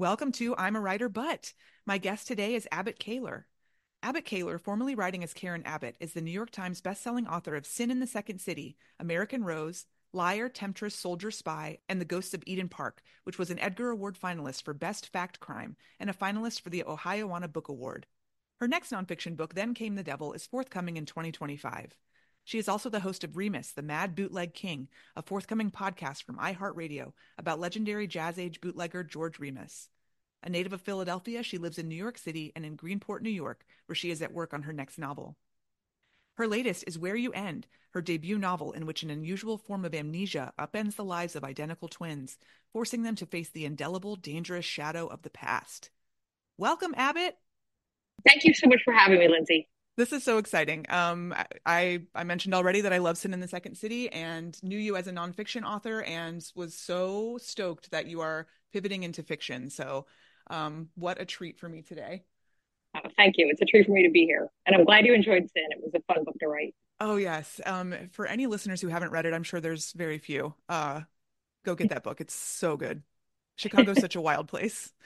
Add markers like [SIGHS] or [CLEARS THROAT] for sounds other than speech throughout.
Welcome to I'm a Writer But. My guest today is Abbott Kahler. Abbott Kahler, formerly writing as Karen Abbott, is the New York Times bestselling author of Sin in the Second City, American Rose, Liar, Temptress, Soldier Spy, and The Ghosts of Eden Park, which was an Edgar Award finalist for Best Fact Crime and a finalist for the Ohioana Book Award. Her next nonfiction book, Then Came the Devil, is forthcoming in 2025. She is also the host of Remus, the Mad Bootleg King, a forthcoming podcast from iHeartRadio about legendary jazz age bootlegger George Remus. A native of Philadelphia, she lives in New York City and in Greenport, New York, where she is at work on her next novel. Her latest is Where You End, her debut novel in which an unusual form of amnesia upends the lives of identical twins, forcing them to face the indelible, dangerous shadow of the past. Welcome, Abbott. Thank you so much for having me, Lindsay. This is so exciting. Um, I I mentioned already that I love Sin in the Second City and knew you as a nonfiction author and was so stoked that you are pivoting into fiction. So um, what a treat for me today. Oh, thank you. It's a treat for me to be here. And I'm glad you enjoyed Sin. It was a fun book to write. Oh, yes. Um, for any listeners who haven't read it, I'm sure there's very few. Uh, go get that book. It's so good. Chicago's such a wild place. [LAUGHS]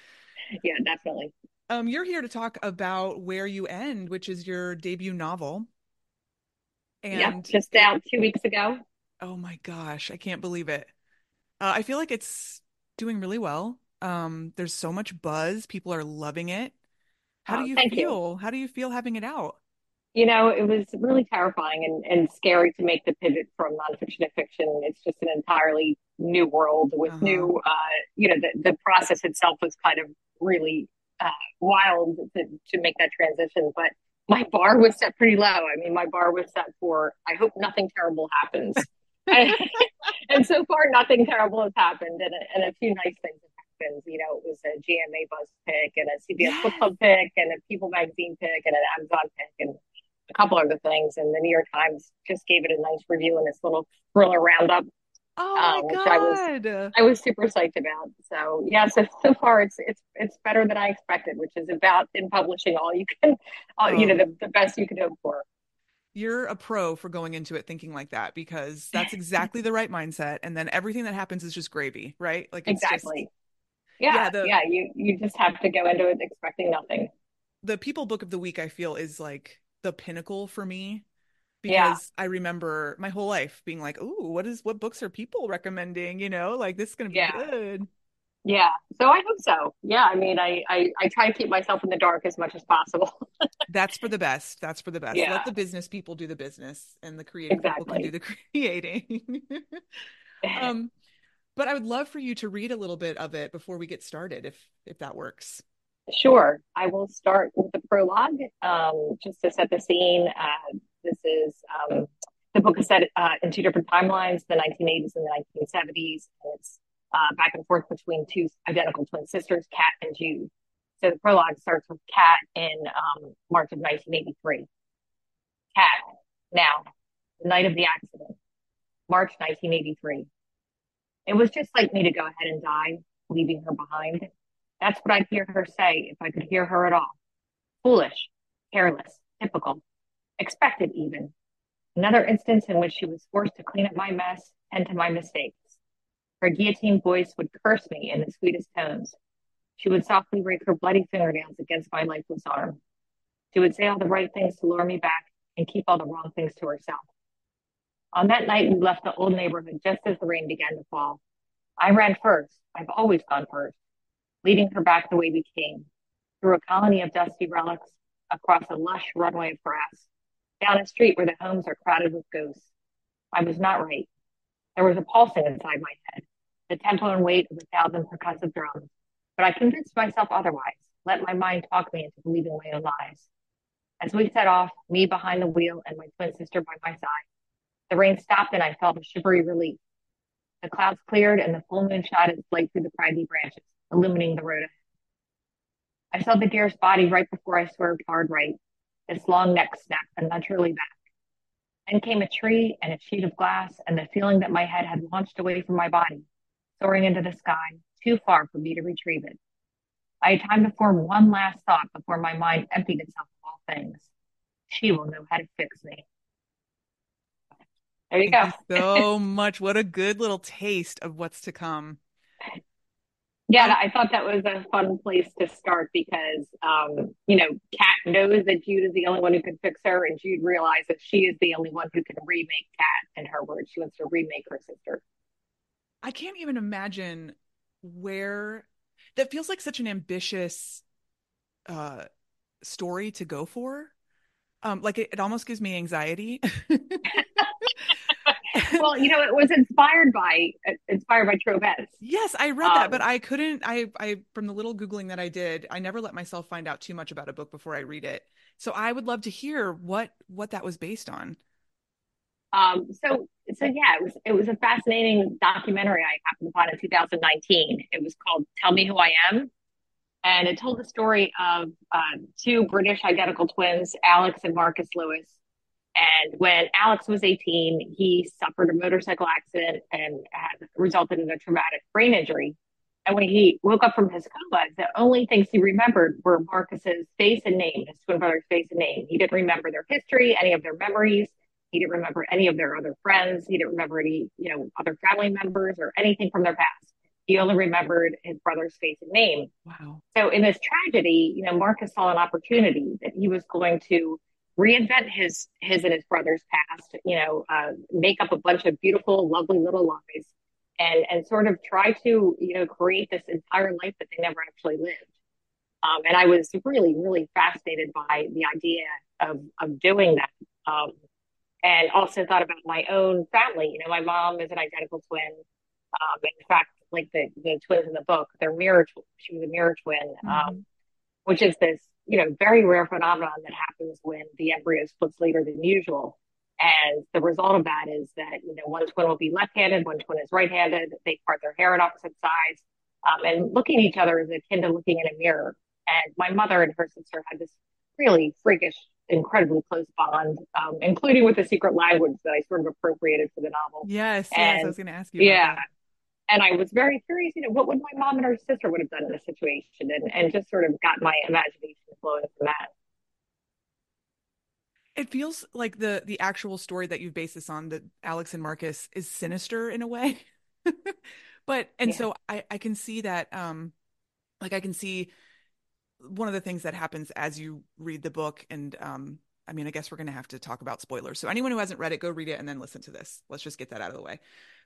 Yeah, definitely. Um, you're here to talk about Where You End, which is your debut novel. And yeah, just out two weeks ago. Oh my gosh, I can't believe it. Uh, I feel like it's doing really well. Um, there's so much buzz. People are loving it. How oh, do you feel? You. How do you feel having it out? You know, it was really terrifying and, and scary to make the pivot from nonfiction to fiction. It's just an entirely new world with uh-huh. new, uh, you know, the, the process itself was kind of really uh, wild to, to make that transition. But my bar was set pretty low. I mean, my bar was set for, I hope nothing terrible happens. and, [LAUGHS] [LAUGHS] and, so far, nothing terrible has happened, and a, and a few nice things have happened. You know, it was a GMA Buzz pick and a CBS yes. Book Club pick and a People Magazine pick and an Amazon pick and a couple other things. And the New York Times just gave it a nice review in this little thriller roundup. Oh my um, God. I was I was super psyched about. So yeah, so so far it's it's it's better than I expected, which is about in publishing all you can, all, oh. you know, oh. the, the best you can hope for you're a pro for going into it thinking like that because that's [LAUGHS] exactly the right mindset and then everything that happens is just gravy right like exactly just, yeah, yeah, the, yeah, you you just have to go into it expecting nothing. The people book of the week I feel is like the pinnacle for me because yeah. I remember my whole life being like, "Ooh, what is what books are people recommending?" You know, like this is going to be yeah. good. Yeah, so I hope so. Yeah, I mean, I, I I try to keep myself in the dark as much as possible. [LAUGHS] That's for the best. That's for the best. Yeah. Let the business people do the business, and the creative exactly. people can do the [LAUGHS] creating. [LAUGHS] um, but I would love for you to read a little bit of it before we get started, if if that works. Sure. I will start with the prologue, um, just to set the scene. Uh, this is um, the book is set uh, in two different timelines: the 1980s and the 1970s, and it's uh, back and forth between two identical twin sisters, Kat and Jude. So the prologue starts with Kat in um, March of 1983. Kat, now, the night of the accident, March 1983. It was just like me to go ahead and die, leaving her behind. That's what I'd hear her say if I could hear her at all. Foolish, careless, typical, expected even. Another instance in which she was forced to clean up my mess and to my mistakes. Her guillotine voice would curse me in the sweetest tones. She would softly rake her bloody fingernails against my lifeless arm. She would say all the right things to lure me back and keep all the wrong things to herself. On that night, we left the old neighborhood just as the rain began to fall. I ran first. I've always gone first, leading her back the way we came, through a colony of dusty relics, across a lush runway of grass, down a street where the homes are crowded with ghosts. I was not right. There was a pulsing inside my head, the tempo and weight of a thousand percussive drums. But I convinced myself otherwise, let my mind talk me into believing my own lies. As we set off, me behind the wheel and my twin sister by my side, the rain stopped and I felt a shivery relief. The clouds cleared and the full moon shot its light through the craggy branches, illumining the road ahead. I saw the deer's body right before I swerved hard right, its long neck snapped unnaturally back. Then came a tree and a sheet of glass and the feeling that my head had launched away from my body, soaring into the sky, too far for me to retrieve it. I had time to form one last thought before my mind emptied itself of all things. She will know how to fix me. There you Thank go. You so [LAUGHS] much. What a good little taste of what's to come. Yeah, I thought that was a fun place to start because, um, you know, Kat knows that Jude is the only one who can fix her, and Jude realizes she is the only one who can remake Kat. In her words, she wants to remake her sister. I can't even imagine where that feels like such an ambitious uh, story to go for. Um, like it, it almost gives me anxiety. [LAUGHS] [LAUGHS] well, you know, it was inspired by inspired by Troves. Yes, I read um, that, but I couldn't. I, I from the little googling that I did, I never let myself find out too much about a book before I read it. So I would love to hear what what that was based on. Um, so so yeah, it was it was a fascinating documentary I happened upon in 2019. It was called "Tell Me Who I Am," and it told the story of uh, two British identical twins, Alex and Marcus Lewis, and when Alex was 18, he suffered a motorcycle accident and had resulted in a traumatic brain injury. And when he woke up from his coma, the only things he remembered were Marcus's face and name, his twin brother's face and name. He didn't remember their history, any of their memories. He didn't remember any of their other friends. He didn't remember any, you know, other family members or anything from their past. He only remembered his brother's face and name. Wow. So in this tragedy, you know, Marcus saw an opportunity that he was going to reinvent his his and his brother's past you know uh, make up a bunch of beautiful lovely little lies and and sort of try to you know create this entire life that they never actually lived. Um, and i was really really fascinated by the idea of of doing that. Um, and also thought about my own family. You know my mom is an identical twin. Um, in fact like the the twins in the book they're mirror she was a mirror twin. Um, mm-hmm. Which is this you know, very rare phenomenon that happens when the embryo splits later than usual. And the result of that is that, you know, one twin will be left-handed, one twin is right-handed. They part their hair at opposite sides. Um, and looking at each other is akin to looking in a mirror. And my mother and her sister had this really freakish, incredibly close bond, um, including with the secret language that I sort of appropriated for the novel. Yes, and, yes, I was going to ask you. Yeah, and I was very curious, you know, what would my mom and her sister would have done in this situation, and and just sort of got my imagination flowing from that. It feels like the the actual story that you've based this on, that Alex and Marcus, is sinister in a way. [LAUGHS] but and yeah. so I I can see that um like I can see one of the things that happens as you read the book and um I mean, I guess we're going to have to talk about spoilers. So anyone who hasn't read it, go read it and then listen to this. Let's just get that out of the way.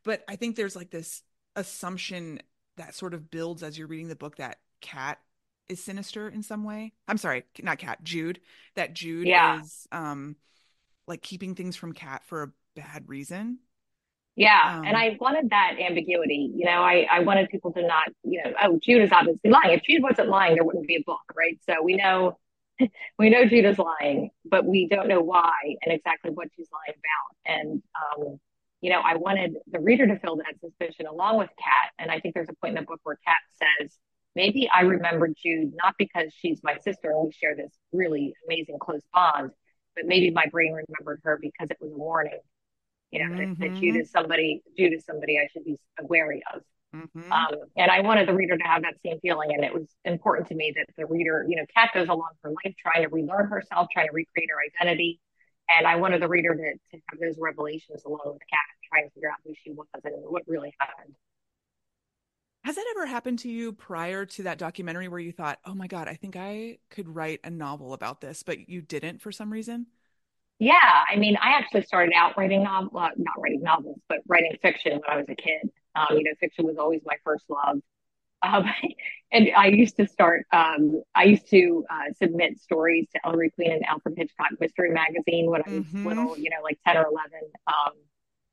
But I think there's like this assumption that sort of builds as you're reading the book that Kat is sinister in some way. I'm sorry, not Kat, Jude. That Jude yeah. is um like keeping things from Kat for a bad reason. Yeah, um, and I wanted that ambiguity. You know, I I wanted people to not, you know, oh, Jude is obviously lying. If Jude wasn't lying, there wouldn't be a book, right? So we know [LAUGHS] we know Jude is lying, but we don't know why and exactly what she's lying about. And um, you know, I wanted the reader to feel that suspicion along with Kat. And I think there's a point in the book where Kat says, maybe I remember Jude not because she's my sister and we share this really amazing close bond, but maybe my brain remembered her because it was a warning. You know, mm-hmm. that, that Jude is somebody, Jude is somebody I should be wary of. Mm-hmm. Um, and I wanted the reader to have that same feeling. And it was important to me that the reader, you know, Kat goes along her life trying to relearn herself, trying to recreate her identity. And I wanted the reader to, to have those revelations along with Kat, trying to figure out who she was and what really happened. Has that ever happened to you prior to that documentary where you thought, oh my God, I think I could write a novel about this, but you didn't for some reason? Yeah. I mean, I actually started out writing novels, well, not writing novels, but writing fiction when I was a kid. Um, you know, fiction was always my first love. Um, [LAUGHS] and I used to start, um, I used to uh, submit stories to Ellery Queen and Alfred Hitchcock Mystery Magazine when I was mm-hmm. little, you know, like 10 or 11. Um,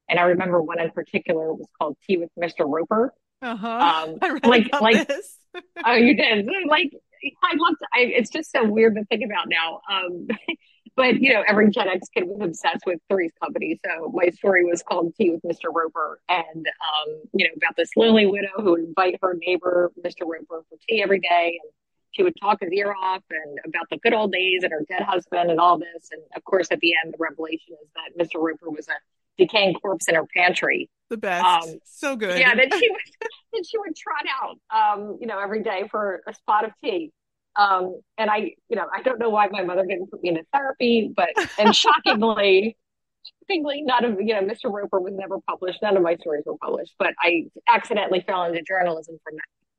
and I remember one in particular was called Tea with Mr. Roper. Uh-huh. Um, [LAUGHS] like, like, this. [LAUGHS] oh, you did. Like, [LAUGHS] I love. I, it's just so weird to think about now. Um, [LAUGHS] but you know, every Gen X kid was obsessed with Three's Company. So my story was called Tea with Mr. Roper, and um, you know, about this lonely widow who would invite her neighbor, Mr. Roper, for tea every day, and she would talk his ear off and about the good old days and her dead husband and all this. And of course, at the end, the revelation is that Mr. Roper was a decaying corpse in her pantry. The best. Um, so good. Yeah, that she would [LAUGHS] that she would trot out um, you know, every day for a spot of tea. Um, and I, you know, I don't know why my mother didn't put me into therapy, but and [LAUGHS] shockingly, shockingly, none of you know, Mr. Roper was never published. None of my stories were published, but I accidentally fell into journalism from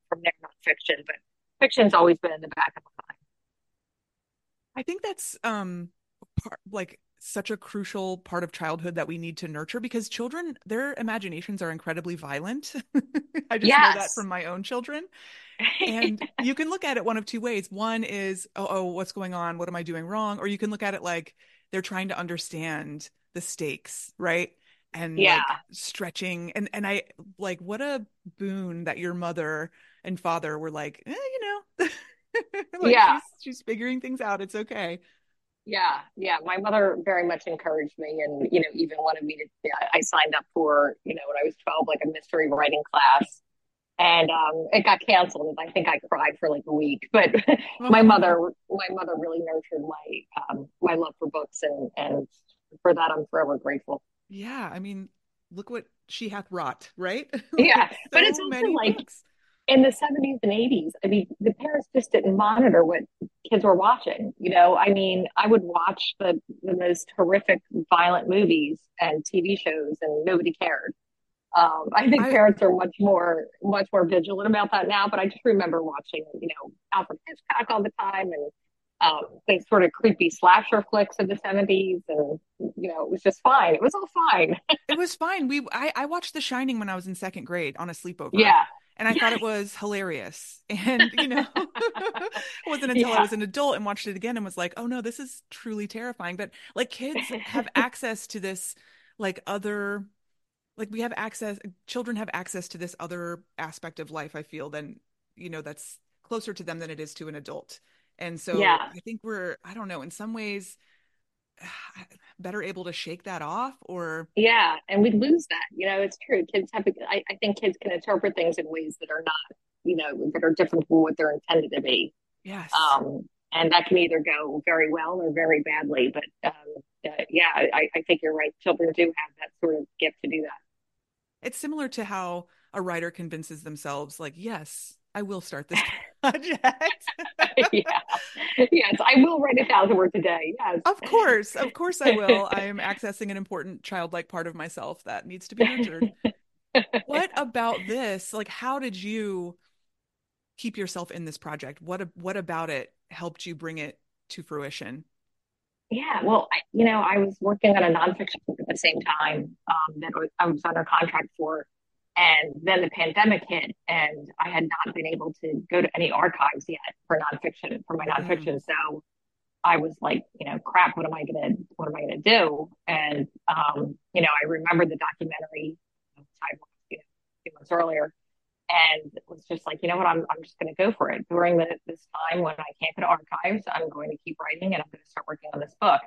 from there, not fiction. But fiction's always been in the back of my mind. I think that's um part like such a crucial part of childhood that we need to nurture because children their imaginations are incredibly violent. [LAUGHS] I just yes. know that from my own children. And [LAUGHS] you can look at it one of two ways. One is oh, oh what's going on? What am i doing wrong? Or you can look at it like they're trying to understand the stakes right? And yeah. like stretching. And and i like what a boon that your mother and father were like eh, you know. [LAUGHS] Like yeah. she's, she's figuring things out. It's okay yeah, yeah. My mother very much encouraged me, and you know, even wanted me to. I signed up for, you know, when I was twelve, like a mystery writing class, and um, it got canceled. And I think I cried for like a week. [LAUGHS] But my mother, my mother really nurtured my um, my love for books, and and for that, I'm forever grateful. Yeah, I mean, look what she hath wrought, right? [LAUGHS] yeah, so but it's also like. Books in the 70s and 80s, I mean, the parents just didn't monitor what kids were watching. You know, I mean, I would watch the, the most horrific, violent movies and TV shows, and nobody cared. Um, I think I, parents are much more much more vigilant about that now. But I just remember watching, you know, Alfred Hitchcock all the time, and um, these sort of creepy slasher flicks of the 70s and you know it was just fine it was all fine [LAUGHS] it was fine we I, I watched the shining when i was in second grade on a sleepover yeah and I thought it was hilarious. [LAUGHS] And you know, [LAUGHS] it wasn't until yeah. I was an adult and watched it again and was like, "Oh no, this is truly terrifying." But like kids [LAUGHS] have access to this like other like we have access children have access to this other aspect of life I feel than you know that's closer to them than it is to an adult. And so yeah. I think we're I don't know, in some ways [SIGHS] better able to shake that off or yeah and we lose that you know it's true kids have I, I think kids can interpret things in ways that are not you know that are different from what they're intended to be. Yes. Um and that can either go very well or very badly but um uh, yeah I, I think you're right children do have that sort of gift to do that. It's similar to how a writer convinces themselves like yes I will start this [LAUGHS] project. [LAUGHS] yeah. Yes, I will write a thousand words a day. Yes. Of course. Of course I will. I am [LAUGHS] accessing an important childlike part of myself that needs to be nurtured. what about this? Like how did you keep yourself in this project? What what about it helped you bring it to fruition? Yeah, well, I, you know, I was working on a nonfiction book at the same time um, that I was under contract for, and then the pandemic hit, and I had not been able to go to any archives yet for nonfiction, for my mm-hmm. nonfiction. So I was like, you know, crap, what am I gonna what am I gonna do? And um, you know, I remember the documentary you know, a few months earlier and it was just like, you know what, I'm I'm just gonna go for it. During the, this time when I can't go to archives, I'm going to keep writing and I'm gonna start working on this book.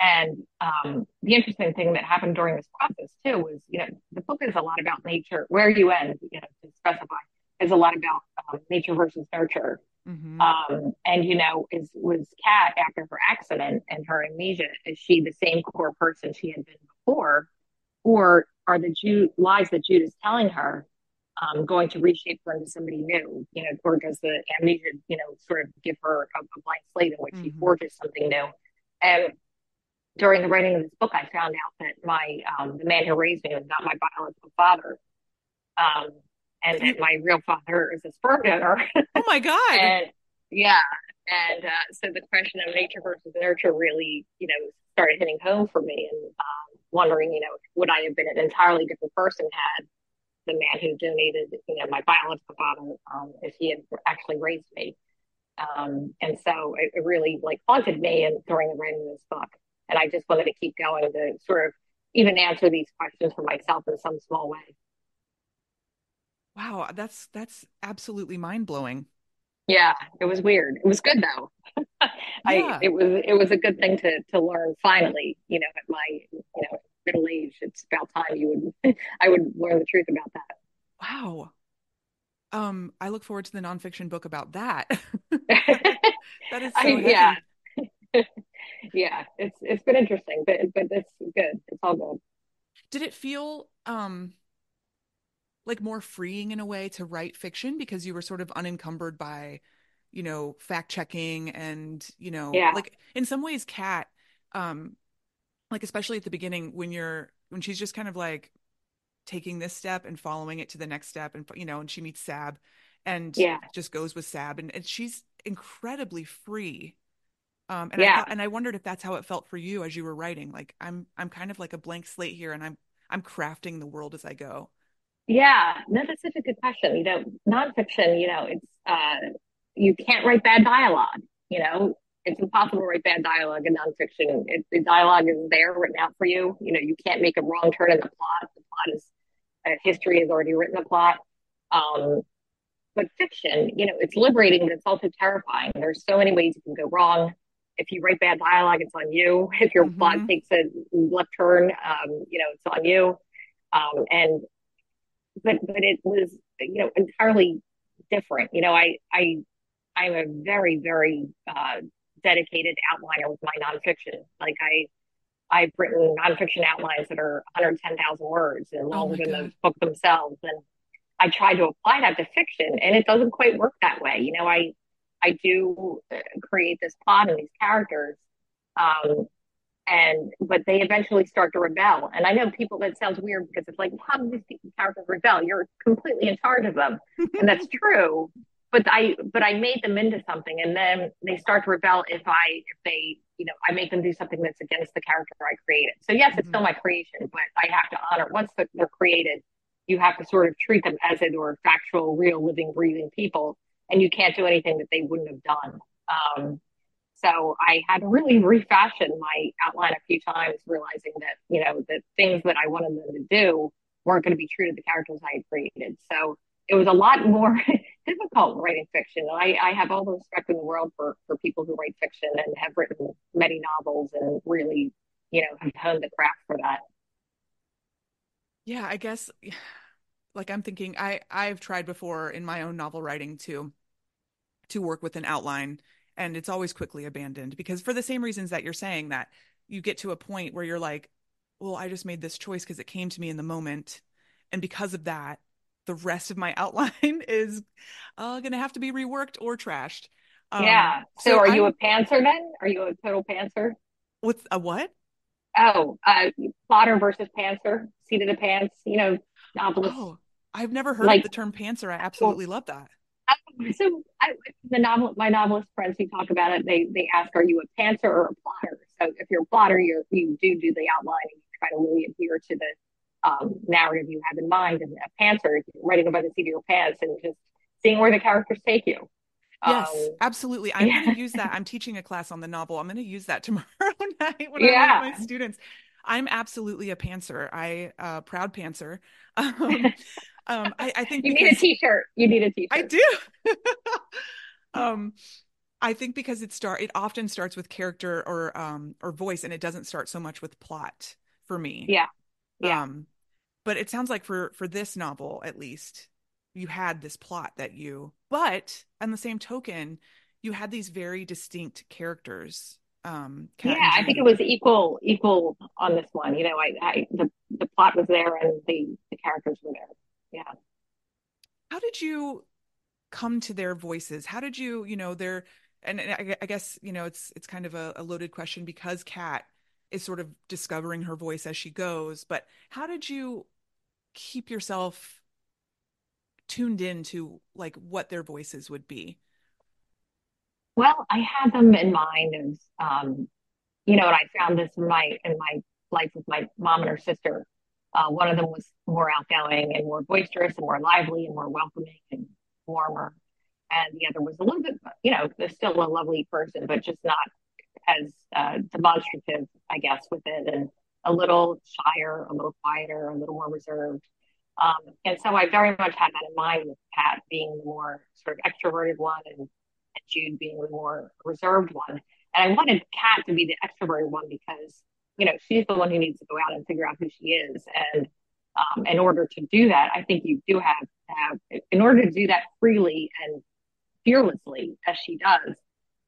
And um, the interesting thing that happened during this process too was, you know, the book is a lot about nature. Where you end, you know, to specify, is a lot about um, nature versus nurture. Mm-hmm. Um, and you know, is was Kat after her accident and her amnesia? Is she the same core person she had been before, or are the Jude lies that Jude is telling her um, going to reshape her into somebody new? You know, or does the amnesia, you know, sort of give her a, a blank slate in which mm-hmm. she forges something new? And during the writing of this book, I found out that my um, the man who raised me was not my biological father, um, and that my real father is a sperm donor. Oh my god! [LAUGHS] and yeah, and uh, so the question of nature versus nurture really, you know, started hitting home for me, and um, wondering, you know, would I have been an entirely different person had the man who donated, you know, my biological father, um, if he had actually raised me. Um, and so it, it, really like haunted me and during the writing of this book. And I just wanted to keep going to sort of even answer these questions for myself in some small way. Wow, that's that's absolutely mind blowing. Yeah, it was weird. It was good though. [LAUGHS] I yeah. it was it was a good thing to to learn finally. You know, at my you know middle age, it's about time you would [LAUGHS] I would learn the truth about that. Wow. Um, I look forward to the nonfiction book about that. [LAUGHS] that is so I, yeah. Yeah, it's it's been interesting, but but it's good. It's all good. Did it feel um like more freeing in a way to write fiction because you were sort of unencumbered by, you know, fact checking and, you know, yeah. like in some ways Kat um like especially at the beginning when you're when she's just kind of like taking this step and following it to the next step and you know and she meets Sab and yeah. just goes with Sab and, and she's incredibly free um, and yeah. I and I wondered if that's how it felt for you as you were writing. Like I'm, I'm kind of like a blank slate here, and I'm, I'm crafting the world as I go. Yeah, no, that's such a good question. You know, nonfiction, you know, it's uh, you can't write bad dialogue. You know, it's impossible to write bad dialogue in nonfiction. It, the dialogue is there written out for you. You know, you can't make a wrong turn in the plot. The plot is uh, history has already written the plot. Um, but fiction, you know, it's liberating, but it's also terrifying. There's so many ways you can go wrong if you write bad dialogue, it's on you. [LAUGHS] If your mm-hmm. plot takes a left turn, um, you know, it's on you. Um, and but but it was you know entirely different. You know, I I I'm a very very uh, dedicated outliner with my nonfiction. Like I I've written nonfiction outlines that are 110,000 words and oh longer oh than the book themselves, and I tried to apply that to fiction, and it doesn't quite work that way. You know, I I do uh, create this plot and these characters. Um, and but they eventually start to rebel. And I know people that sounds weird because it's like, how do these characters rebel? You're completely in charge of them, [LAUGHS] and that's true. But I but I made them into something, and then they start to rebel if I if they you know I make them do something that's against the character I created. So yes, it's mm-hmm. still my creation, but I have to honor once they're created. You have to sort of treat them as if they were factual, real, living, breathing people and you can't do anything that they wouldn't have done. Um, so I had to really refashion my outline a few times, realizing that, you know, the things that I wanted them to do weren't going to be true to the characters I had created. So it was a lot more [LAUGHS] difficult writing fiction. I, I have all the respect in the world for, for people who write fiction and have written many novels and really, you know, have honed the craft for that. Yeah, I guess like I'm thinking I I've tried before in my own novel writing to to work with an outline and it's always quickly abandoned because for the same reasons that you're saying that you get to a point where you're like well I just made this choice because it came to me in the moment and because of that the rest of my [LAUGHS] outline is uh, going to have to be reworked or trashed. Um, yeah. So, so are I'm, you a pantser then? Are you a total pantser? With a what? Oh, uh, plotter versus pantser, seat of the pants, you know, novelist. Oh, I've never heard like, of the term pantser. I absolutely well, love that. So I, the novel, my novelist friends who talk about it, they they ask, "Are you a pantser or a plotter?" So if you're a plotter, you you do do the outline and you try to really adhere to the um, narrative you have in mind. And a pantser, writing about the seat of your pants and just seeing where the characters take you. Yes, um, absolutely. I'm yeah. going to use that. I'm teaching a class on the novel. I'm going to use that [LAUGHS] tomorrow night when yeah. I with my students. I'm absolutely a pantser. I uh, proud pantser. [LAUGHS] Um, um, I, I think you need a t-shirt. You need a t-shirt. I do. [LAUGHS] um, I think because it start it often starts with character or um or voice, and it doesn't start so much with plot for me. Yeah. Yeah. Um, but it sounds like for for this novel, at least, you had this plot that you. But on the same token, you had these very distinct characters um yeah i think it was equal equal on this one you know i, I the the plot was there and the the characters were there. Yeah. How did you come to their voices? How did you, you know, their and, I, I, guess you know it's it's kind of a, a loaded question because Kat is sort of discovering her voice as she goes. But how did you keep yourself tuned in to like what their voices would be? Well, I had them in mind as um, you know, and I found this in my in my life with my mom and her sister. Uh, one of them was more outgoing and more boisterous and more lively and more welcoming and warmer and the other was a little bit, you know, still a lovely person, but just not as uh, demonstrative, I guess, with it, and a little shyer, a little quieter, a little more reserved. Um, and so I very much had that in mind with Pat being the more sort of extroverted one and, and Jude being the more reserved one. And I wanted Kat to be the extroverted one because, you know, she's the one who needs to go out and figure out who she is. And um, in order to do that, I think you do have to have, in order to do that freely and fearlessly as she does,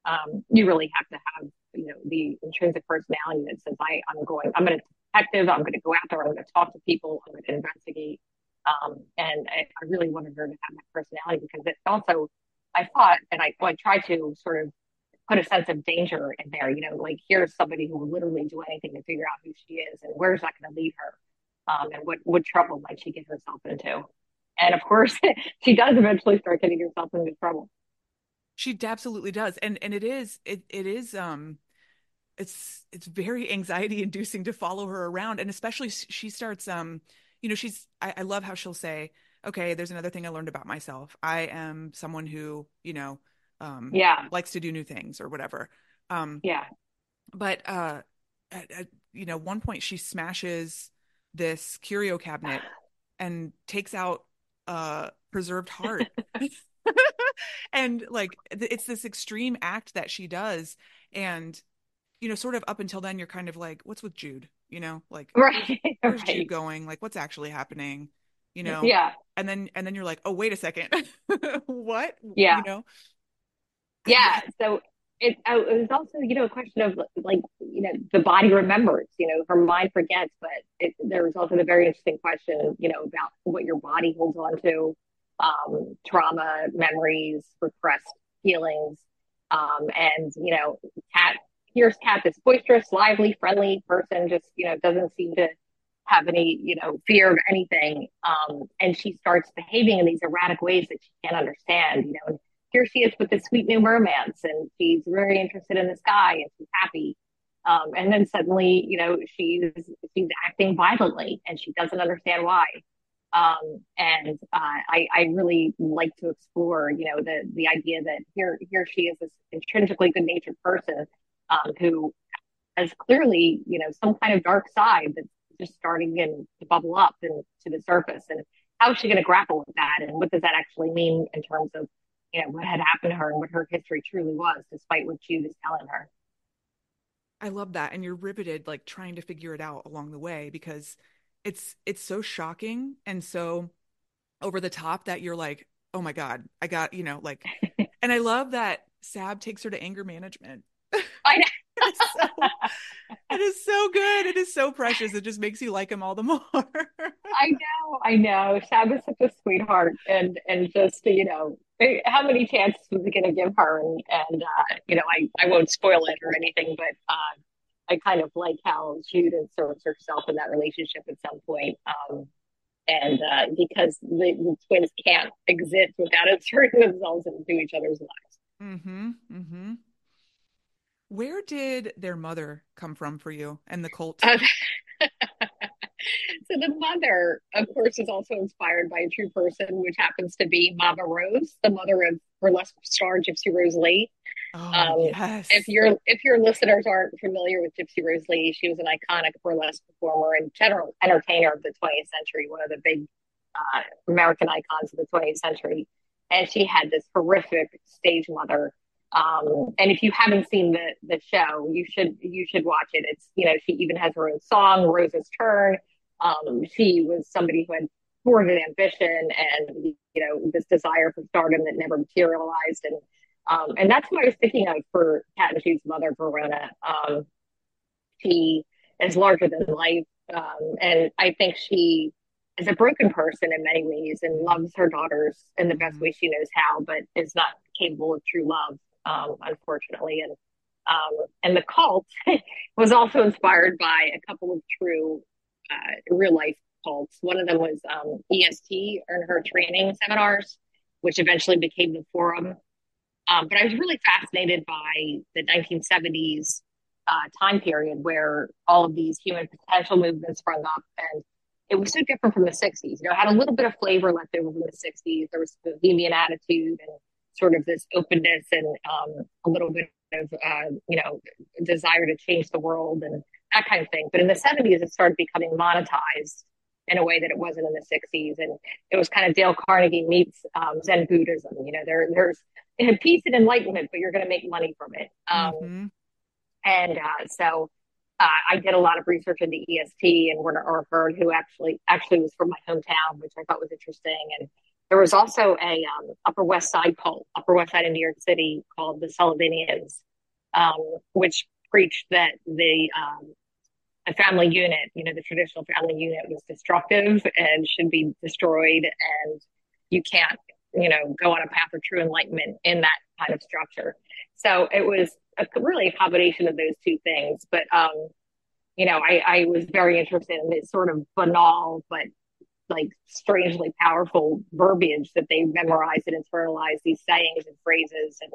um, you really have to have, you know, the intrinsic personality that says, I, I'm going, I'm going to detective, I'm going to go out there, I'm going to talk to people, I'm going to investigate. Um, and I, I, really wanted her to have that personality because it also, I thought, and I, well, I tried to sort of put a sense of danger in there, you know, like here's somebody who will literally do anything to figure out who she is and where's that going to lead her. Um, and what, what trouble might she get herself into? And of course, [LAUGHS] she does eventually start getting herself into trouble. She absolutely does. And and it is it it is um it's it's very anxiety inducing to follow her around and especially she starts um you know she's I, I love how she'll say okay there's another thing i learned about myself i am someone who you know um yeah. likes to do new things or whatever. Um yeah. but uh at, at, you know one point she smashes this curio cabinet [SIGHS] and takes out a preserved heart. [LAUGHS] [LAUGHS] And like it's this extreme act that she does. And you know sort of up until then you're kind of like what's with jude? You know like right [LAUGHS] where's right. jude going? Like what's actually happening? You know? Yeah. And then and then you're like oh wait a second. What? Yeah. You know yeah so it, it was also you know a question of like you know the body remembers you know her mind forgets but it, there was also the very interesting question you know about what your body holds on to um, trauma, memories, repressed feelings. Um, and, you know, Kat, here's Kat, this boisterous, lively, friendly person, just, you know, doesn't seem to have any, you know, fear of anything. Um, and she starts behaving in these erratic ways that she can't understand, you know. Here she is with this sweet new romance, and she's very interested in this guy, and she's happy. Um, and then suddenly, you know, she's she's acting violently, and she doesn't understand why. Um, and uh, I, I really like to explore, you know, the the idea that here here she is this intrinsically good natured person um, who has clearly, you know, some kind of dark side that's just starting in, to bubble up and to the surface. And how is she going to grapple with that? And what does that actually mean in terms of, you know, what had happened to her and what her history truly was, despite what Jude is telling her. I love that. And you're riveted, like trying to figure it out along the way because it's it's so shocking and so over the top that you're like, oh my God, I got, you know, like [LAUGHS] and I love that Sab takes her to anger management. I know. [LAUGHS] it, is so, it is so good. It is so precious. It just makes you like him all the [LAUGHS] more. I know, I know. Sab is such a sweetheart, and and just you know, how many chances was he going to give her? And and uh, you know, I I won't spoil it or anything, but uh, I kind of like how Jude inserts herself in that relationship at some point. Um, and uh, because the, the, twins can't exist without inserting themselves into each other's lives. Mm-hmm. Mm-hmm. Where did their mother come from for you and the cult? [LAUGHS] So the mother, of course, is also inspired by a true person, which happens to be Mama Rose, the mother of burlesque star Gypsy Rose Lee. Oh, um, yes. If your if your listeners aren't familiar with Gypsy Rose Lee, she was an iconic burlesque performer and general entertainer of the 20th century, one of the big uh, American icons of the 20th century. And she had this horrific stage mother. Um, and if you haven't seen the the show, you should you should watch it. It's you know she even has her own song, Rose's Turn. Um, she was somebody who had thwarted ambition and you know this desire for stardom that never materialized and um, and that's what I was thinking of for Kat and Jude's mother, Verona. Um, she is larger than life. Um, and I think she is a broken person in many ways and loves her daughters in the best mm-hmm. way she knows how, but is not capable of true love, um, unfortunately. And um, and the cult [LAUGHS] was also inspired by a couple of true uh, real life cults. One of them was um, EST, Erhard Training Seminars, which eventually became the Forum. Um, but I was really fascinated by the 1970s uh, time period where all of these human potential movements sprung up and it was so different from the 60s you know had a little bit of flavor left over from the 60s there was the bohemian attitude and sort of this openness and um, a little bit of uh, you know desire to change the world and that kind of thing but in the 70s it started becoming monetized in a way that it wasn't in the 60s and it was kind of dale carnegie meets um, zen buddhism you know there, there's [LAUGHS] peace and enlightenment but you're going to make money from it um, mm-hmm. And uh, so uh, I did a lot of research into EST and Werner Erhard, who actually actually was from my hometown, which I thought was interesting. And there was also a um, Upper West Side cult, Upper West Side in New York City, called the Sullivanians, um, which preached that the um, the family unit, you know, the traditional family unit was destructive and should be destroyed, and you can't, you know, go on a path of true enlightenment in that kind of structure. So it was a, really a combination of those two things. But um, you know, I, I was very interested in this sort of banal but like strangely powerful verbiage that they memorize and internalize these sayings and phrases. And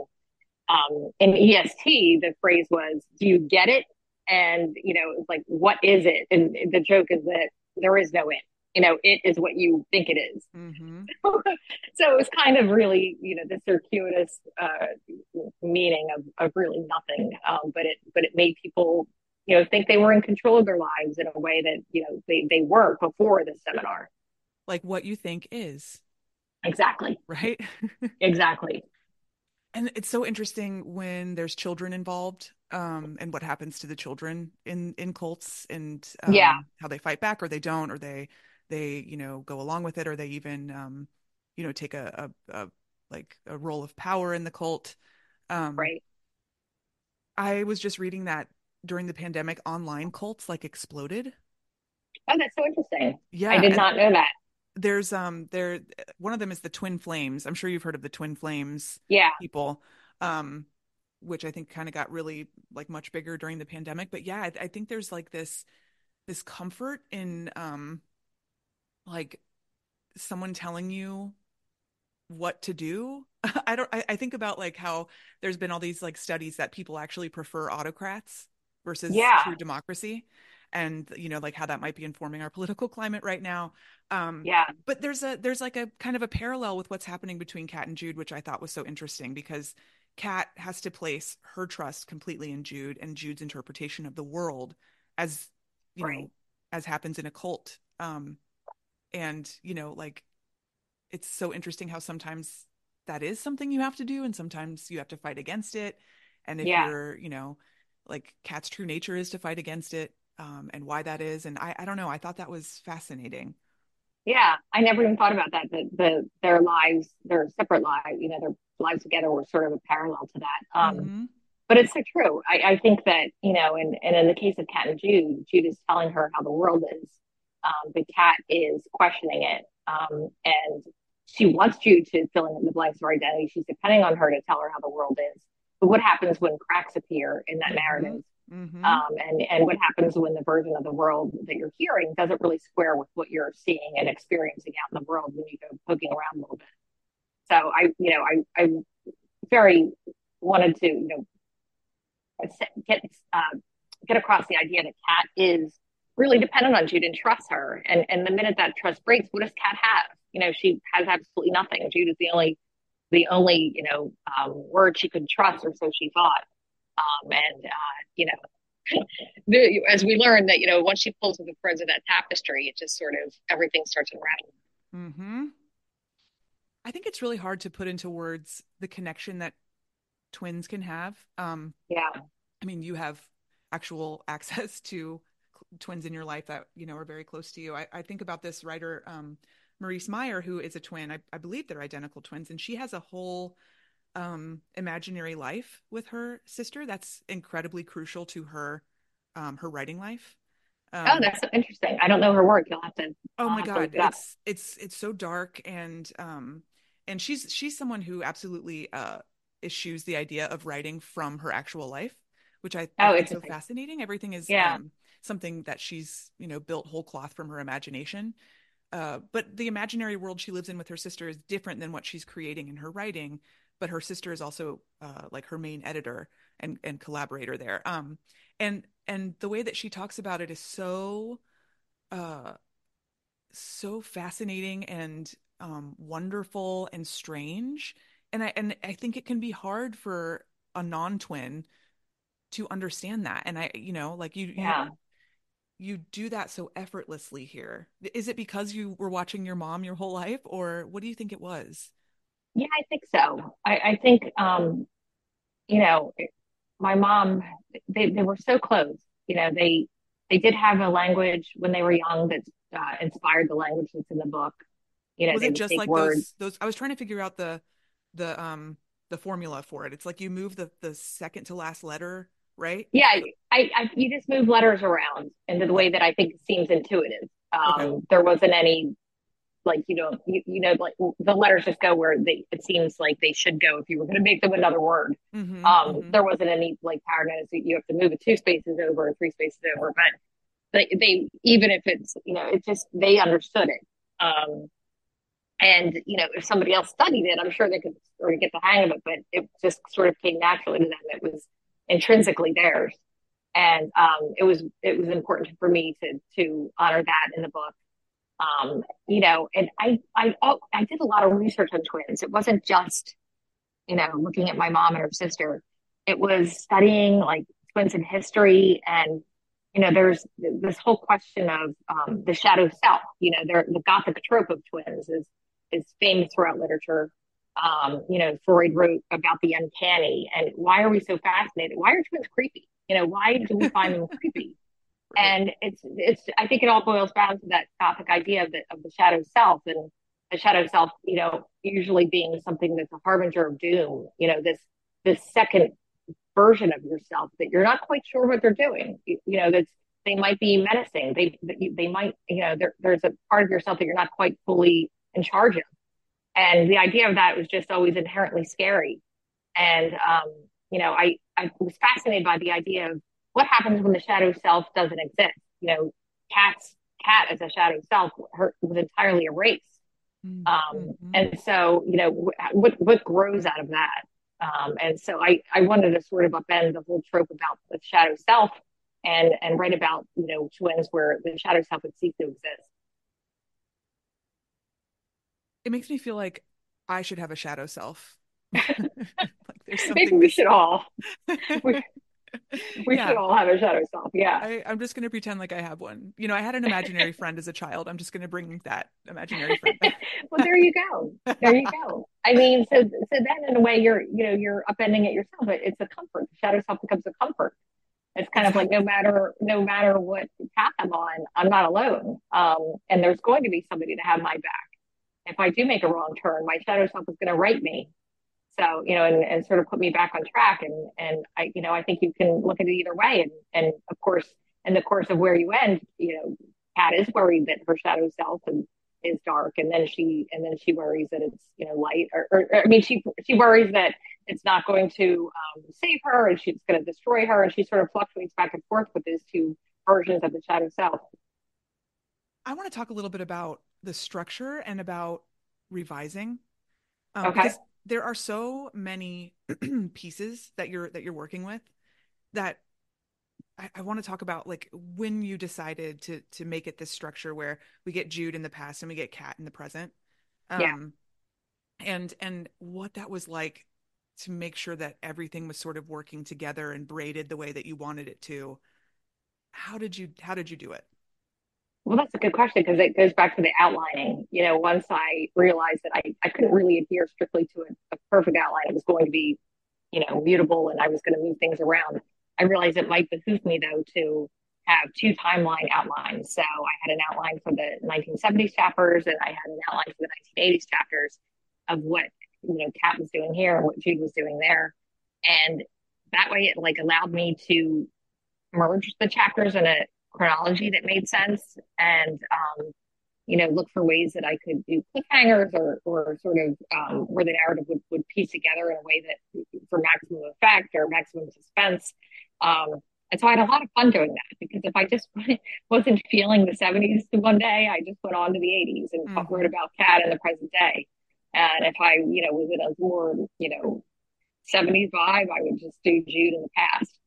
um, in EST, the phrase was, "Do you get it?" And you know, it's like, "What is it?" And the joke is that there is no it you know, it is what you think it is. Mm-hmm. [LAUGHS] so it was kind of really, you know, the circuitous uh, meaning of, of really nothing. Um, but it but it made people, you know, think they were in control of their lives in a way that, you know, they, they weren't before the seminar. Like what you think is. Exactly. Right? [LAUGHS] exactly. And it's so interesting when there's children involved um, and what happens to the children in in cults and um, yeah. how they fight back or they don't or they they you know go along with it or they even um you know take a, a, a like a role of power in the cult. Um right. I was just reading that during the pandemic online cults like exploded. Oh that's so interesting. Yeah i did not know that there's um there one of them is the twin flames. I'm sure you've heard of the twin flames yeah. people um which i think kind of got really like much bigger during the pandemic. But yeah I, I think there's like this this comfort in um like someone telling you what to do. [LAUGHS] I don't I, I, think about like how there's been all these like studies that people actually prefer autocrats versus yeah. true democracy and you know like how that might be informing our political climate right now. Um yeah. but there's a there's like a kind of a parallel with what's happening between kat and jude which i thought was so interesting because kat has to place her trust completely in jude and jude's interpretation of the world as you right. know as happens in a cult. Um and you know like it's so interesting how sometimes that is something you have to do and sometimes you have to fight against it. And if yeah. you're you know like Kat's true nature is to fight against it um, and why that is and I, I don't know i thought that was fascinating yeah i never even thought about that That the their lives their separate lives you know their lives together were sort of a parallel to that um, mm-hmm. but it's so true I, I think that you know and, and in the case of kat and jude jude is telling her how the world is um, the Kat is questioning it. Um, and she wants you to fill in the blanks of her identity. She's depending on her to tell her how the world is. But what happens when cracks appear in that mm-hmm. narrative? Mm-hmm. Um, and, and what happens when the version of the world that you're hearing doesn't really square with what you're seeing and experiencing out in the world when you go poking around a little bit. So I, you know, I, I very wanted to, you know, get, uh, get across the idea that Kat is really dependent on Jude and trusts her. And and the minute that trust breaks, what does Kat have? You know, she has absolutely nothing. Jude is the only the only you know um, word she could trust, or so she thought. Um, and uh, you know, the, as we learned that you know once she pulls the threads of that tapestry, it just sort of everything starts unraveling. Mm-hmm. I think it's really hard to put into words the connection that twins can have. Um, yeah. I mean, you have actual [LAUGHS] access to twins in your life that you know are very close to you. I, I think about this writer um, Maurice Meyer, who is a twin. I, I, believe they're identical twins, and she has a whole um, imaginary life with her sister. That's incredibly crucial to her um, her writing life. Um, oh, that's so interesting. I don't know her work. You'll have to. Oh my god, it's it's it's so dark and um and she's she's someone who absolutely uh eschews the idea of writing from her actual life, which I, oh, it's so fascinating. Everything is yeah. Um, something that she's you know built whole cloth from her imagination. Uh, but the imaginary world she lives in with her sister is different than what she's creating in her writing. But her sister is also uh, like her main editor and and collaborator there. Um, and and the way that she talks about it is so uh so fascinating and um wonderful and strange. And i and i think it can be hard for a non-twin to understand that. And i you know like you yeah. you, you do that so effortlessly here. Is it because you were watching your mom your whole life or what do you think it was yeah i think so i i think um you know my mom, they, they were so close. You know, they they did have a language when they were young that uh, inspired the language that's in the book. You know, was it just like words. those? Those I was trying to figure out the the um the formula for it. It's like you move the the second to last letter, right? Yeah, I, I you just move letters around in the way that I think seems intuitive. Um, okay. There wasn't any like you know you, you know like the letters just go where they it seems like they should go if you were going to make them another word. Mm-hmm, um mm-hmm. there wasn't any like pattern as you have to move it two spaces over or three spaces over but they, they even if it's you know it's just they understood it. Um and you know if somebody else studied it i'm sure they could sort of get the hang of it but it just sort of came naturally to them. It was intrinsically theirs. And um it was it was important for me to to honor that in the book um, you know, and I, I, oh, I did a lot of research on twins. It wasn't just, you know, looking at my mom and her sister. It was studying like twins in history and, you know, there's this whole question of um, the shadow self. You know, the Gothic trope of twins is is famous throughout literature. Um, you know, Freud wrote about the uncanny and why are we so fascinated? Why are twins creepy? You know, why do we find them [LAUGHS] creepy? And it's it's I think it all boils down to that topic idea of the of the shadow self and the shadow self, you know, usually being something that's a harbinger of doom, you know, this this second version of yourself that you're not quite sure what they're doing. You, you know, that's they might be menacing. They they might, you know, there, there's a part of yourself that you're not quite fully in charge of. And the idea of that was just always inherently scary. And um, you know, I I was fascinated by the idea of what happens when the shadow self doesn't exist? You know, Kat's Kat as a shadow self her, was entirely erased. Mm-hmm. Um, and so, you know, what what grows out of that? Um, and so I, I wanted to sort of upend the whole trope about the shadow self and and write about you know twins where the shadow self would cease to exist. It makes me feel like I should have a shadow self. [LAUGHS] [LAUGHS] like there's Maybe we should all. [LAUGHS] we, [LAUGHS] we yeah. should all have a shadow self. Yeah. I, am just going to pretend like I have one. You know, I had an imaginary [LAUGHS] friend as a child. I'm just going to bring that imaginary friend. [LAUGHS] well, there you go. There you go. I mean, so so then in a way you're you know you're upending it yourself. But it's a comfort. The shadow self becomes a comfort. It's kind of like no matter no matter what path I'm on, I'm not alone. Um, and there's going to be somebody to have my back. If I do make a wrong turn, my shadow self is going to right me so, you know, and, and sort of put me back on track. And, and I, you know, I think you can look at it either way. And, and of course, in the course of where you end, you know, Kat is worried that her shadow self and is dark. And then she, and then she worries that it's, you know, light or, or, or I mean, she, she worries that it's not going to um, save her and she's going to destroy her. And she sort of fluctuates back and forth with these two versions of the shadow self. I want to talk a little bit about the structure and about revising. Um, okay there are so many [CLEARS THROAT] pieces that you're that you're working with that I, I want to talk about like when you decided to to make it this structure where we get Jude in the past and we get Kat in the present. Um yeah. and and what that was like to make sure that everything was sort of working together and braided the way that you wanted it to. How did you how did you do it? Well, that's a good question because it goes back to the outlining. You know, once I realized that I, I couldn't really adhere strictly to a, a perfect outline, it was going to be, you know, mutable and I was going to move things around. I realized it might behoove me, though, to have two timeline outlines. So I had an outline for the 1970s chapters and I had an outline for the 1980s chapters of what, you know, Kat was doing here and what Jude was doing there. And that way it like allowed me to merge the chapters in a chronology that made sense and um, you know, look for ways that I could do cliffhangers or, or sort of um, where the narrative would, would piece together in a way that for maximum effect or maximum suspense. Um, and so I had a lot of fun doing that because if I just [LAUGHS] wasn't feeling the 70s one day, I just went on to the 80s and mm-hmm. wrote about Kat in the present day. And if I, you know, was in a more, you know, 70s vibe, I would just do Jude in the past.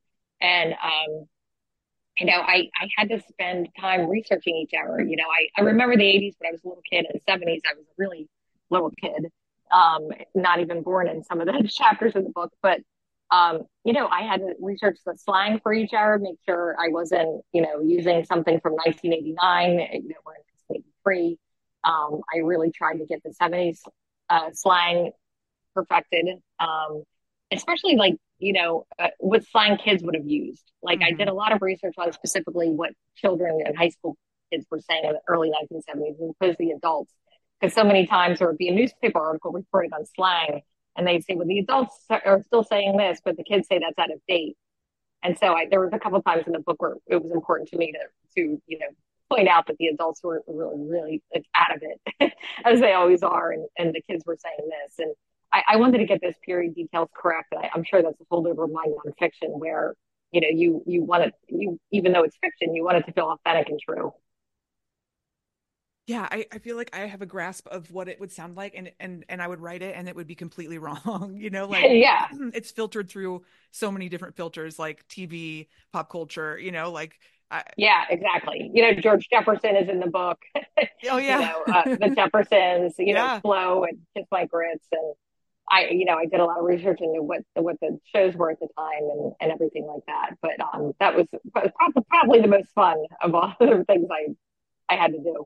And um, you know, I, I had to spend time researching each era. You know, I, I remember the 80s when I was a little kid, and the 70s, I was a really little kid, um, not even born in some of the [LAUGHS] chapters of the book. But, um, you know, I had to research the slang for each era, make sure I wasn't, you know, using something from 1989, you know, or 1983. Um, I really tried to get the 70s uh, slang perfected, um, especially like you know, uh, what slang kids would have used. Like mm-hmm. I did a lot of research on specifically what children and high school kids were saying in the early 1970s as opposed to the adults. Because so many times there would be a newspaper article reporting on slang and they'd say, well, the adults are still saying this, but the kids say that's out of date. And so I, there was a couple times in the book where it was important to me to, to, you know, point out that the adults were really, really out of it, [LAUGHS] as they always are, and, and the kids were saying this. And I, I wanted to get those period details correct. I, am sure that's a holdover of my nonfiction where, you know, you, you want it, you, even though it's fiction, you want it to feel authentic and true. Yeah, I, I feel like I have a grasp of what it would sound like and and and I would write it and it would be completely [LAUGHS] wrong. You know, like [LAUGHS] yeah. [CLEARS THROAT] it's filtered through so many different filters like TV, pop culture, you know, like I, yeah, exactly. You know, George Jefferson is in the book. [LAUGHS] Oh yeah, you know, uh, the Jeffersons. You yeah. know, Flo and Kiss My Grits, and I, you know, I did a lot of research into what the, what the shows were at the time and, and everything like that. But um, that was probably the most fun of all [LAUGHS] the things I I had to do.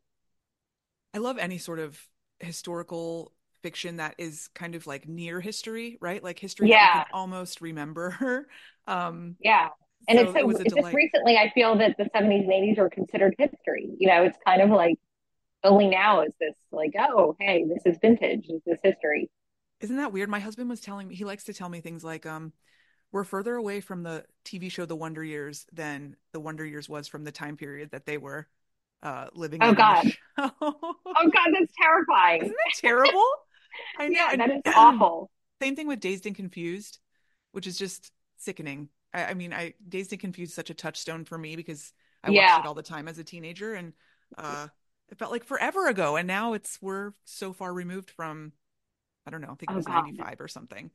I love any sort of historical fiction that is kind of like near history, right? Like history yeah. almost remember. [LAUGHS] um, yeah. And so it's so it just recently I feel that the 70s and 80s are considered history. You know, it's kind of like only now is this like, oh, hey, this is vintage, this is history. Isn't that weird? My husband was telling me he likes to tell me things like, um, we're further away from the TV show The Wonder Years than the Wonder Years was from the time period that they were uh, living. Oh God! [LAUGHS] oh God, that's terrifying. Isn't that terrible? I know yeah, that is [CLEARS THROAT] awful. Same thing with Dazed and Confused, which is just sickening. I, I mean, I Dazed and Confused is such a touchstone for me because I yeah. watched it all the time as a teenager, and uh, it felt like forever ago. And now it's we're so far removed from I don't know. I think it oh, was oh, 95 or something.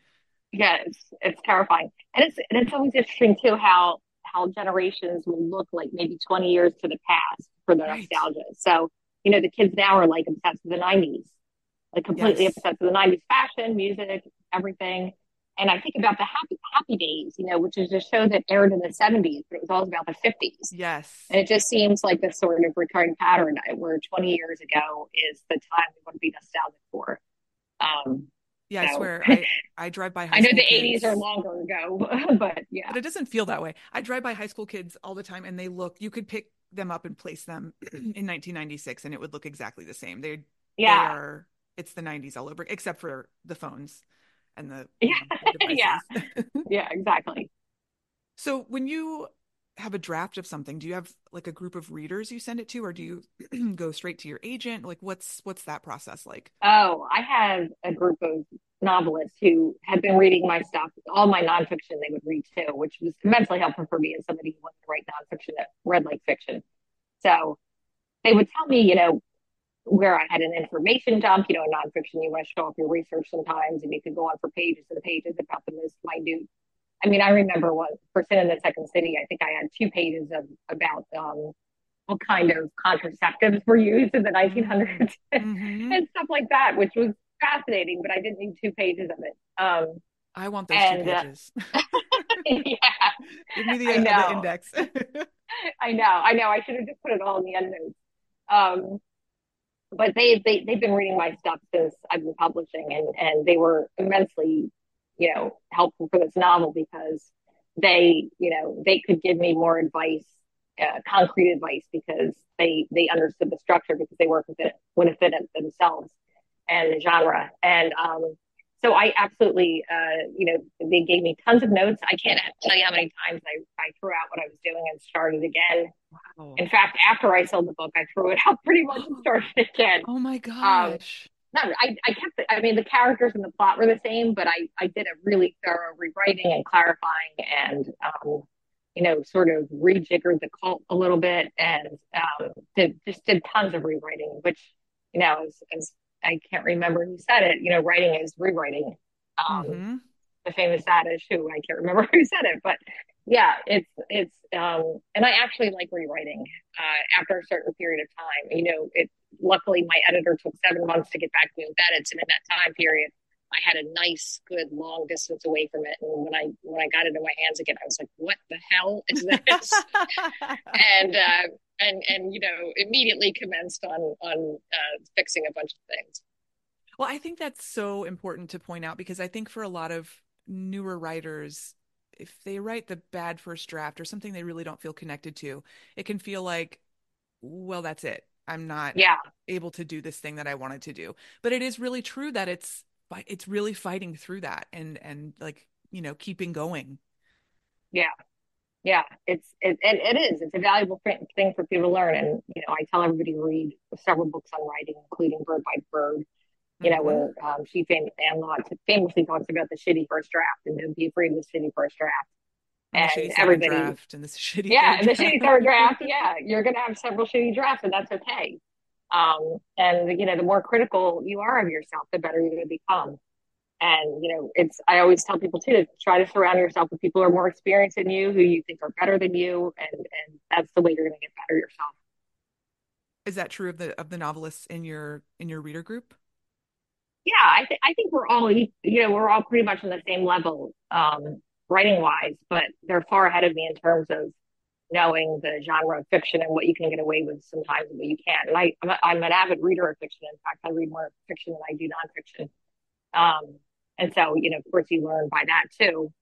Yeah, it's, it's terrifying. And it's, and it's always interesting too how, how generations will look like maybe 20 years to the past for their right. nostalgia. So, you know, the kids now are like obsessed with the 90s, like completely yes. obsessed with the 90s fashion, music, everything. And I think about the happy happy days, you know, which is a show that aired in the 70s, but it was all about the 50s. Yes. And it just seems like this sort of recurring pattern where 20 years ago is the time we want to be nostalgic for. Um, yeah, so. I swear [LAUGHS] I, I drive by high I know the kids. 80s are longer ago, [LAUGHS] but yeah. But it doesn't feel that way. I drive by high school kids all the time and they look, you could pick them up and place them [CLEARS THROAT] in 1996 and it would look exactly the same. They, yeah. They are, it's the 90s all over, except for the phones and the, [LAUGHS] yeah. the yeah. yeah, exactly. So when you have a draft of something? Do you have like a group of readers you send it to or do you [CLEARS THROAT] go straight to your agent? Like what's what's that process like? Oh i have a group of novelists who have been reading my stuff all my nonfiction they would read too which was immensely helpful for me as somebody who wants to write nonfiction that read like fiction. So they would tell me you know where I had an information dump, you know, in nonfiction, you want to show off your research sometimes, and you could go on for pages and pages about the most minute I mean, I remember for Sin in the Second City, I think I had two pages of about um, what kind of contraceptives were used in the 1900s [LAUGHS] mm-hmm. and stuff like that, which was fascinating, but I didn't need two pages of it. Um, I want those and, two uh, pages. Uh, [LAUGHS] [LAUGHS] yeah. Give me the, the index. I know, I know. I should have just put it all in the endnotes. Um, but they, they, they've been reading my stuff since I've been publishing and, and they were immensely you know, helpful for this novel because they, you know, they could give me more advice, uh, concrete advice because they they understood the structure because they work with it within it fit themselves and the genre. And um, so I absolutely, uh, you know, they gave me tons of notes. I can't tell you how many times I, I threw out what I was doing and started again. Wow. In fact, after I sold the book, I threw it out pretty much and started again. Oh my um, gosh. Um, no, I, I kept it. I mean, the characters and the plot were the same, but I, I did a really thorough rewriting and clarifying and, um, you know, sort of rejiggered the cult a little bit and um, did, just did tons of rewriting, which, you know, as, as I can't remember who said it, you know, writing is rewriting. Um, mm-hmm. The famous adage, who I can't remember [LAUGHS] who said it, but yeah, it's it's um, and I actually like rewriting uh, after a certain period of time. You know, it luckily my editor took seven months to get back to me with edits, and in that time period, I had a nice, good long distance away from it. And when I when I got it in my hands again, I was like, "What the hell is this?" [LAUGHS] and uh, and and you know, immediately commenced on on uh, fixing a bunch of things. Well, I think that's so important to point out because I think for a lot of newer writers, if they write the bad first draft or something they really don't feel connected to, it can feel like, well, that's it. I'm not yeah. able to do this thing that I wanted to do. But it is really true that it's it's really fighting through that and and like, you know, keeping going. Yeah. Yeah, it's it, it, it is. It's a valuable thing for people to learn, and you know, I tell everybody to read several books on writing, including Bird by Bird, you know, where um, she fam- famously talks about the shitty first draft and don't be afraid of the shitty first draft. And, and everybody, draft and the [LAUGHS] shitty yeah, and the shitty third draft, yeah, you're going to have several shitty drafts, and that's okay. Um, and you know, the more critical you are of yourself, the better you're going to become. And you know, it's I always tell people too to try to surround yourself with people who are more experienced than you, who you think are better than you, and and that's the way you're going to get better yourself. Is that true of the of the novelists in your in your reader group? yeah, I, th- I think we're all, you know, we're all pretty much on the same level, um, writing wise, but they're far ahead of me in terms of knowing the genre of fiction and what you can get away with sometimes and what you can't. And I, I'm, a, I'm an avid reader of fiction. In fact, I read more fiction than I do nonfiction. Um, and so, you know, of course, you learn by that too.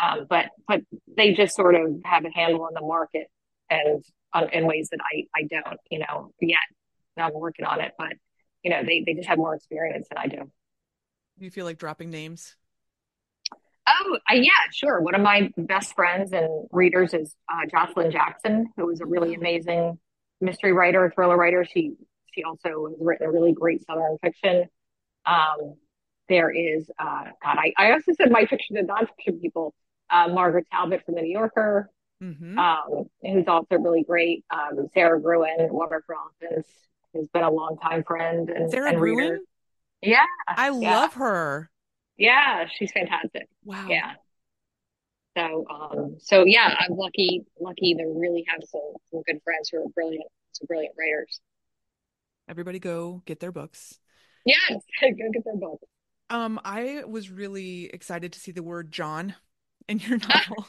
Um, but but they just sort of have a handle on the market and on, in ways that I I don't, you know, yet. I'm working on it, but you know, they, they just have more experience than I do. Do you feel like dropping names? Oh, uh, yeah, sure. One of my best friends and readers is uh, Joshilyn Jackson, who is a really amazing mystery writer, thriller writer. She she also has written a really great Southern fiction. Um, there is, uh, God, I, I also said my fiction and nonfiction people. Uh, Margaret Talbot from the New Yorker, mm-hmm. um, who's also really great. Um, Sara Gruen, Water for Elephants, who's been a longtime friend and, Sara and reader. Yeah. I yeah. love her. Yeah, she's fantastic. Wow. Yeah. So um so yeah, I'm lucky lucky to really have some some good friends who are brilliant, some brilliant writers. Everybody go get their books. Yes, [LAUGHS] go get their books. Um, I was really excited to see the word jawn in your [LAUGHS] novel.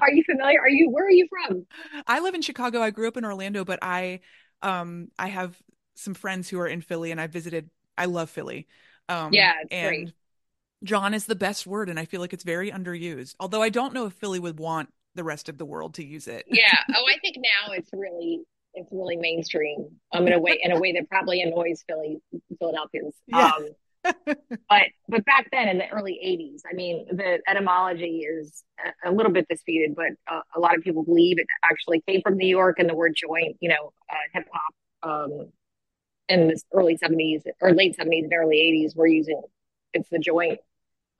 are [LAUGHS] you familiar? Are you where are you from? I live in Chicago. I grew up in Orlando, but I um I have some friends who are in Philly and I visited I love Philly. Um yeah, and great. Jawn is the best word and I feel like it's very underused. Although I don't know if Philly would want the rest of the world to use it. yeah. [LAUGHS] Oh, I think now it's really it's really mainstream. Um in a way in a way that probably annoys Philly Philadelphians. Yeah. Um [LAUGHS] but but back then in the early 80s i mean the etymology is a, a little bit disputed but uh, a lot of people believe it actually came from new york and the word joint you know uh, hip hop um, in the early 70s or late 70s and early 80s we're using it's the joint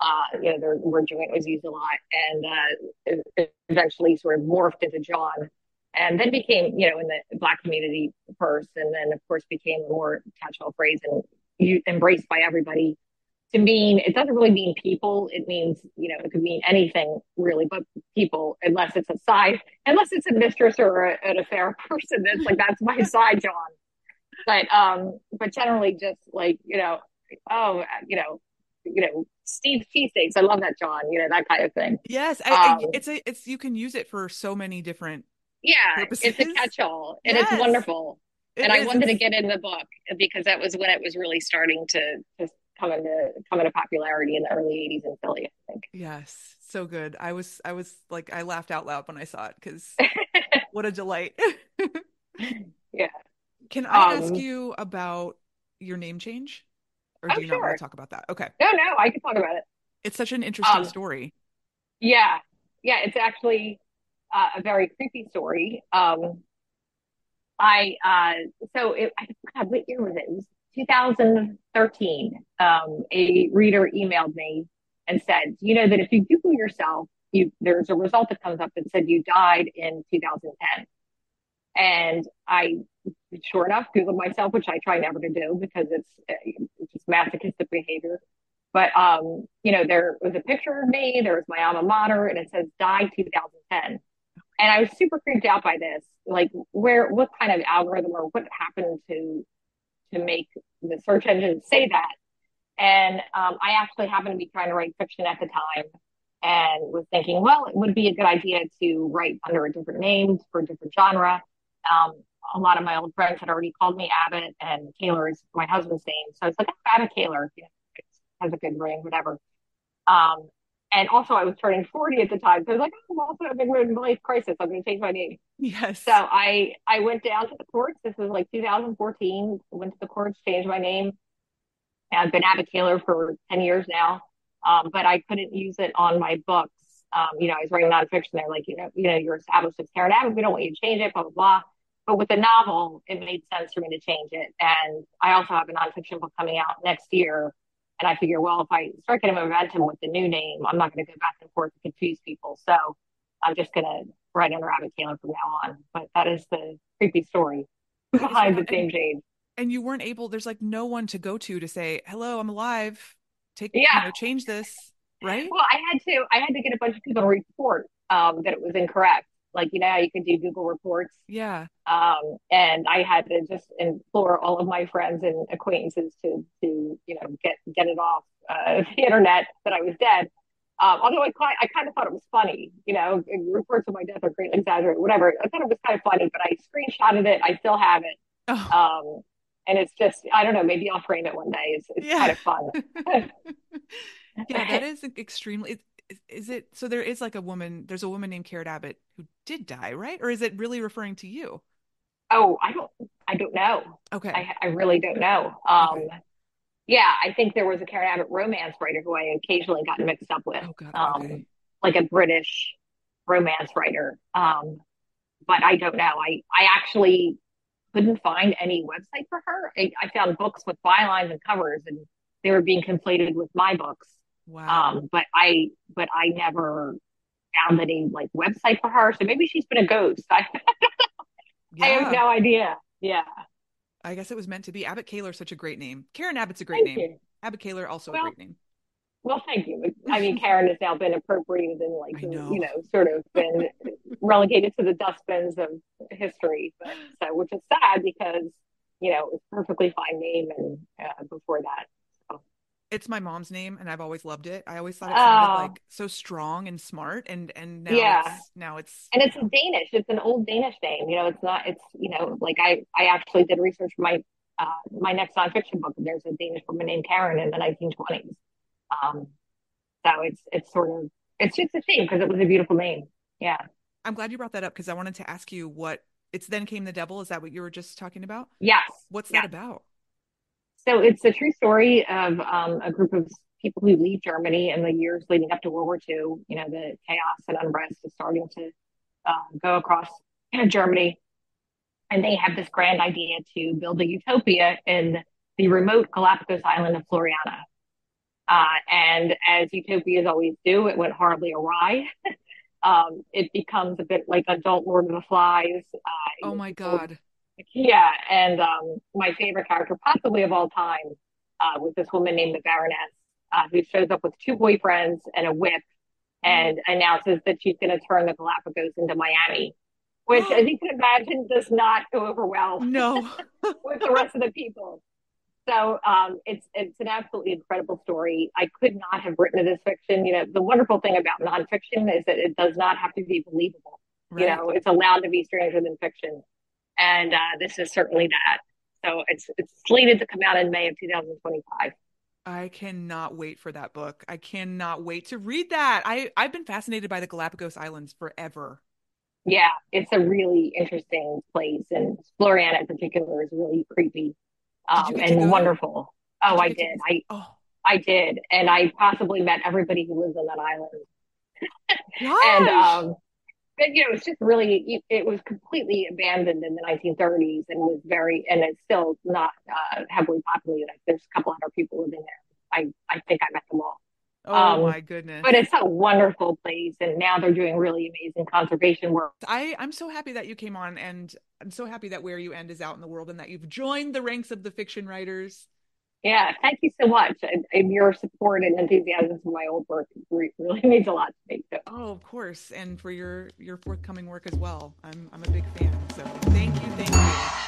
uh, you know the word joint was used a lot. And uh, eventually sort of morphed into jawn and then became you know in the black community first and then of course became a more catch-all phrase and embraced by everybody. To mean it doesn't really mean people. It means you know it could mean anything really but people unless it's a side unless it's a mistress or a, an affair [LAUGHS] person that's like that's my [LAUGHS] side jawn. But um but generally just like you know oh you know you know steve cheesesteaks i love that jawn you know that kind of thing yes I, um, it's a it's you can use it for so many different yeah purposes. it's a catch-all and yes. it's wonderful and I wanted to get in the book because that was when it was really starting to, to come into come into popularity in the early 80s in Philly, I think. Yes, so good. I was I was like I laughed out loud when I saw it because [LAUGHS] what a delight. [LAUGHS] yeah. Can I um, ask you about your name change? Or do oh, you not sure. want to talk about that? Okay. No, no, I can talk about it. It's such an interesting um, story. Yeah. Yeah, it's actually uh, a very creepy story. Um, I uh, so it, I God, what year was it? It was 2013. Um, a reader emailed me and said, "You know that if you Google yourself, you there's a result that comes up that said you died in 2010." And I, sure enough, Googled myself, which I try never to do because it's, it's just masochistic behavior. But um, you know, there was a picture of me, there was my alma mater, and it says died 2010. And I was super creeped out by this. Like, where, what kind of algorithm or what happened to to make the search engine say that? And um, I actually happened to be trying to write fiction at the time, and was thinking, well, it would be a good idea to write under a different name for a different genre. Um, a lot of my old friends had already called me Abbott, and Kahler is my husband's name. So it's like Abbott Kahler You know, it has a good ring, whatever. Um, and also, I was turning 40 at the time. So I was like, oh, I'm also having a life crisis. I'm going to change my name. Yes. So I, I went down to the courts. This was like 2014. Went to the courts, changed my name. I've been Abbott Kahler for 10 years now. Um, but I couldn't use it on my books. Um, you know, I was writing nonfiction. They're like, you know, you know, you're established as Karen Abbott. We don't want you to change it, blah, blah, blah. But with the novel, it made sense for me to change it. And I also have a nonfiction book coming out next year and I figure, well, if I start getting momentum with the new name, I'm not going to go back and forth to confuse people. So I'm just going to write under Abbott Kahler from now on. But that is the creepy story [LAUGHS] behind the name change. And you weren't able, there's like no one to go to to say, hello, I'm alive. Take, yeah. you know, change this, right? Well, I had to, I had to get a bunch of people to report um, that it was incorrect. Like, you know, you can do Google reports. Yeah. Um, and I had to just implore all of my friends and acquaintances to, to, you know, get, get it off uh, [LAUGHS] the internet that I was dead. Um, although I, I kind of thought it was funny, you know, reports of my death are greatly exaggerated, whatever. I thought it was kind of funny, but I screenshotted it. I still have it. Oh. Um, and it's just, I don't know, maybe I'll frame it one day. It's, it's yeah. kind of fun. [LAUGHS] yeah, that is extremely, is it so there is like a woman there's a woman named Karen Abbott who did die, right? Or is it really referring to you? Oh, I don't I don't know. Okay. I I really don't know. Um okay. yeah, I think there was a Karen Abbott romance writer who I occasionally got mixed up with. Oh, God, um okay. like a British romance writer. Um but I don't know. I I actually couldn't find any website for her. I, I found books with bylines and covers and they were being conflated with my books. Wow. Um, but I, but I never found any like website for her. So maybe she's been a ghost. I, [LAUGHS] yeah. I have no idea. Yeah. I guess it was meant to be. Abbott Kahler, such a great name. Karen Abbott's a great thank name. You. Abbott Kahler, also well, a great name. Well, thank you. [LAUGHS] I mean, Karen has now been appropriated and like, know. you know, sort of been relegated to the dustbins of history. But so, which is sad because, you know, it's a perfectly fine name. And uh, before that, it's my mom's name and I've always loved it. I always thought it sounded oh. like so strong and smart and and now yeah. it's now it's And it's Danish. It's an old Danish name. You know, it's not it's you know, like I I actually did research for my uh my next nonfiction book and there's a Danish woman named Karen in the nineteen twenties. Um so it's it's sort of it's just a shame because it was a beautiful name. Yeah. I'm glad you brought that up because I wanted to ask you what it's then came the devil. Is that what you were just talking about? Yes. What's yes. that about? So it's a true story of um, a group of people who leave Germany in the years leading up to World War II. You know, the chaos and unrest is starting to uh, go across Germany. And they have this grand idea to build a utopia in the remote Galapagos island of Floreana. Uh, and as utopias always do, it went horribly awry. [LAUGHS] um, it becomes a bit like adult Lord of the Flies. Uh, oh my God. Yeah, and um, my favorite character, possibly of all time, uh, was this woman named the Baroness, uh, who shows up with two boyfriends and a whip, and announces that she's going to turn the Galapagos into Miami, which, as you can imagine, does not go over well. No, [LAUGHS] with the rest of the people. So um, it's it's an absolutely incredible story. I could not have written this fiction. You know, the wonderful thing about nonfiction is that it does not have to be believable. Right. You know, it's allowed to be stranger than fiction and uh, this is certainly that. So it's it's slated to come out in May of 2025. I cannot wait for that book. I cannot wait to read that. I I've been fascinated by the Galapagos Islands forever. Yeah, it's a really interesting place, and Floreana in particular is really creepy um, and wonderful. Oh, I did. I oh. I did, and I possibly met everybody who lives on that island. [LAUGHS] and um, but you know, it's just really it was completely abandoned in the 1930s and was very and it's still not uh, heavily populated. There's a couple hundred people living there. I I think I met them all. Oh um, my goodness! But it's a wonderful place, and now they're doing really amazing conservation work. I I'm so happy that you came on, and I'm so happy that where you end is out in the world, and that you've joined the ranks of the fiction writers. Yeah, thank you so much. And, and your support and enthusiasm for my old work really [LAUGHS] means a lot to me too. Oh, of course, and for your your forthcoming work as well. I'm I'm a big fan. So thank you, thank you.